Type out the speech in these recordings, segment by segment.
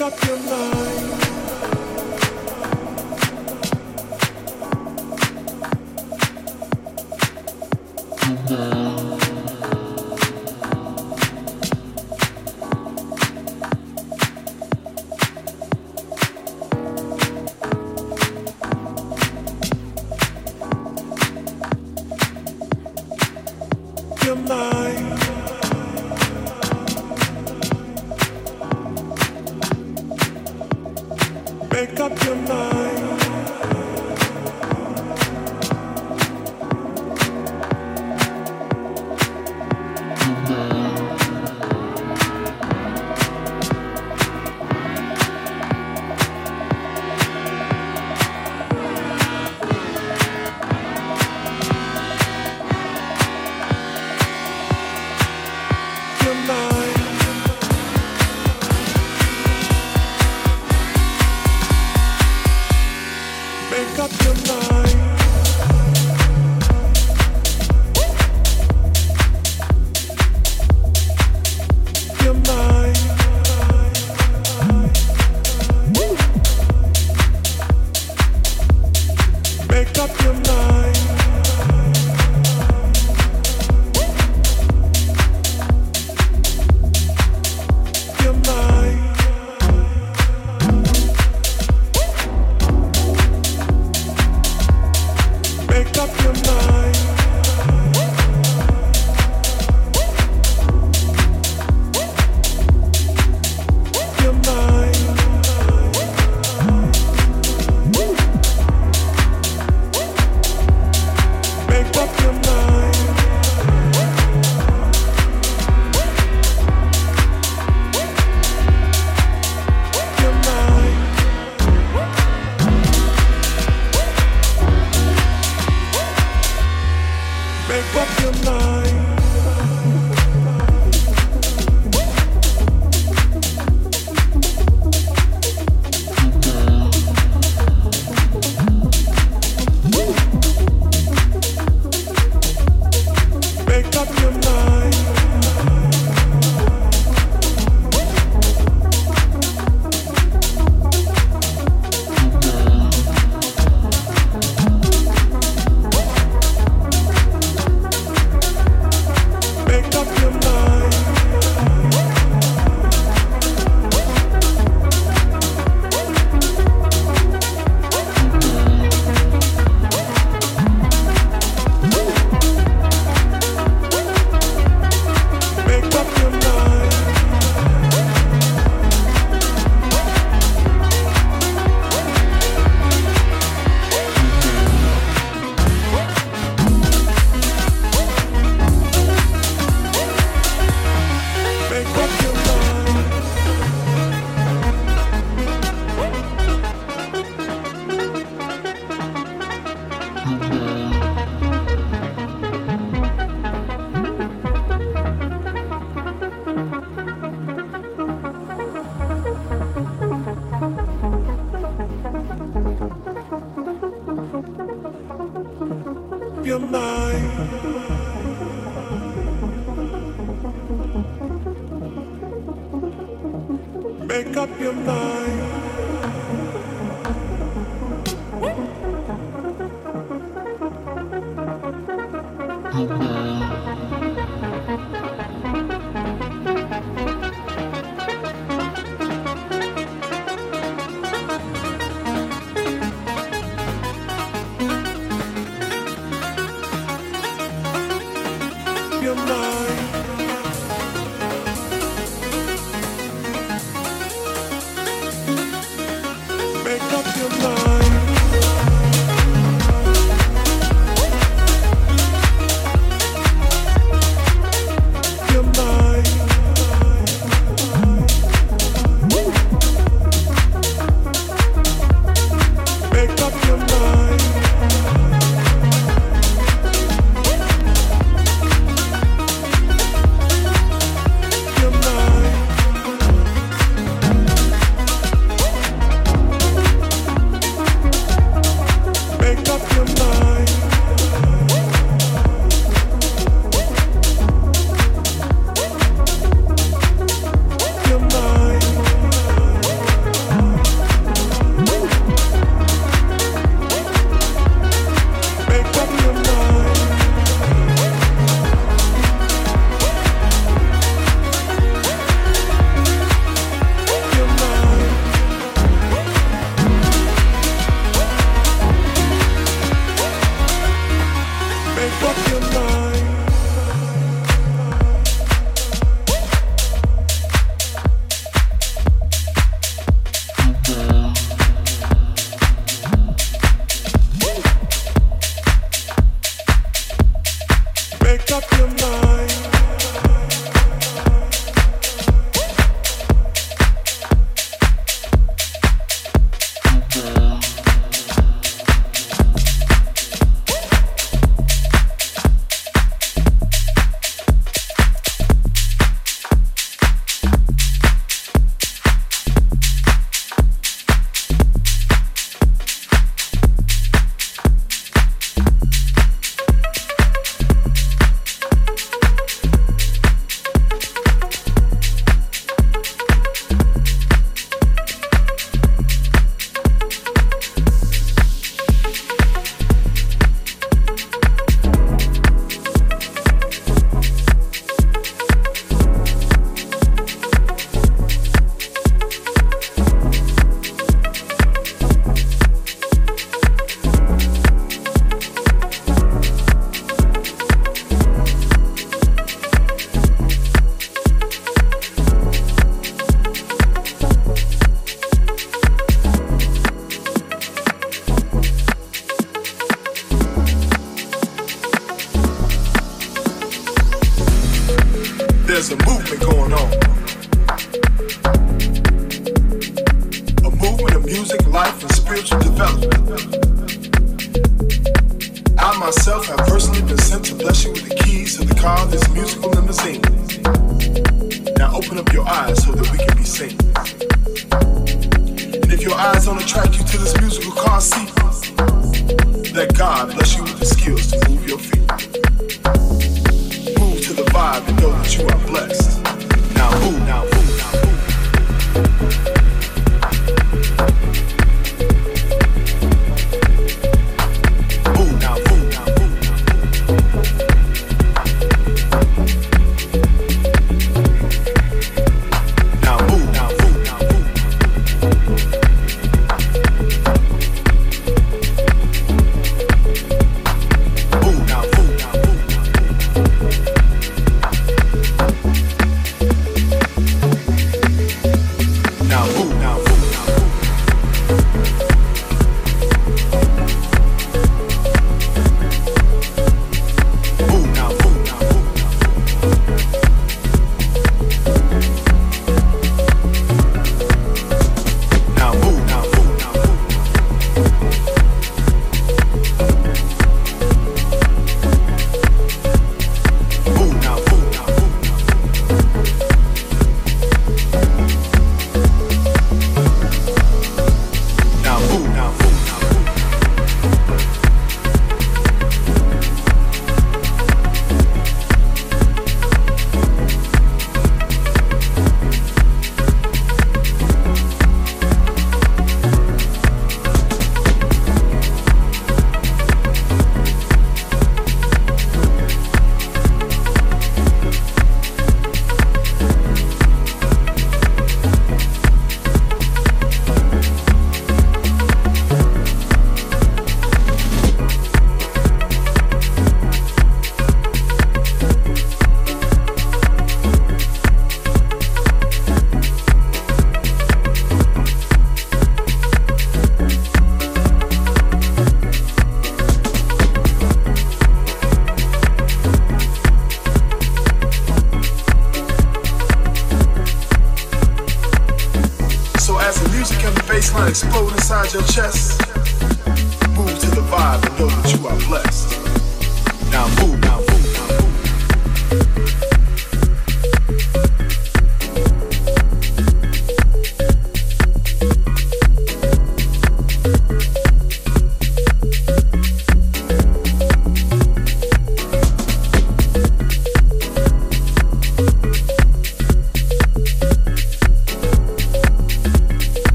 up your mind. music, life, and spiritual development. I myself have personally been sent to bless you with the keys to the car this musical limousine. Now open up your eyes so that we can be seen. And if your eyes don't attract you to this musical car seat, let God bless you with the skills to move your feet. Move to the vibe and know that you are blessed. Line explode inside your chest, move to the vibe and know that you are blessed. Now move, now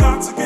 alright.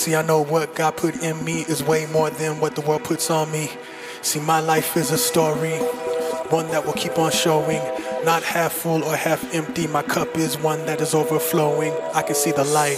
See, I know what God put in me is way more than what the world puts on me. See, my life is a story, one that will keep on showing. Not half full or half empty, my cup is one that is overflowing. I can see the light.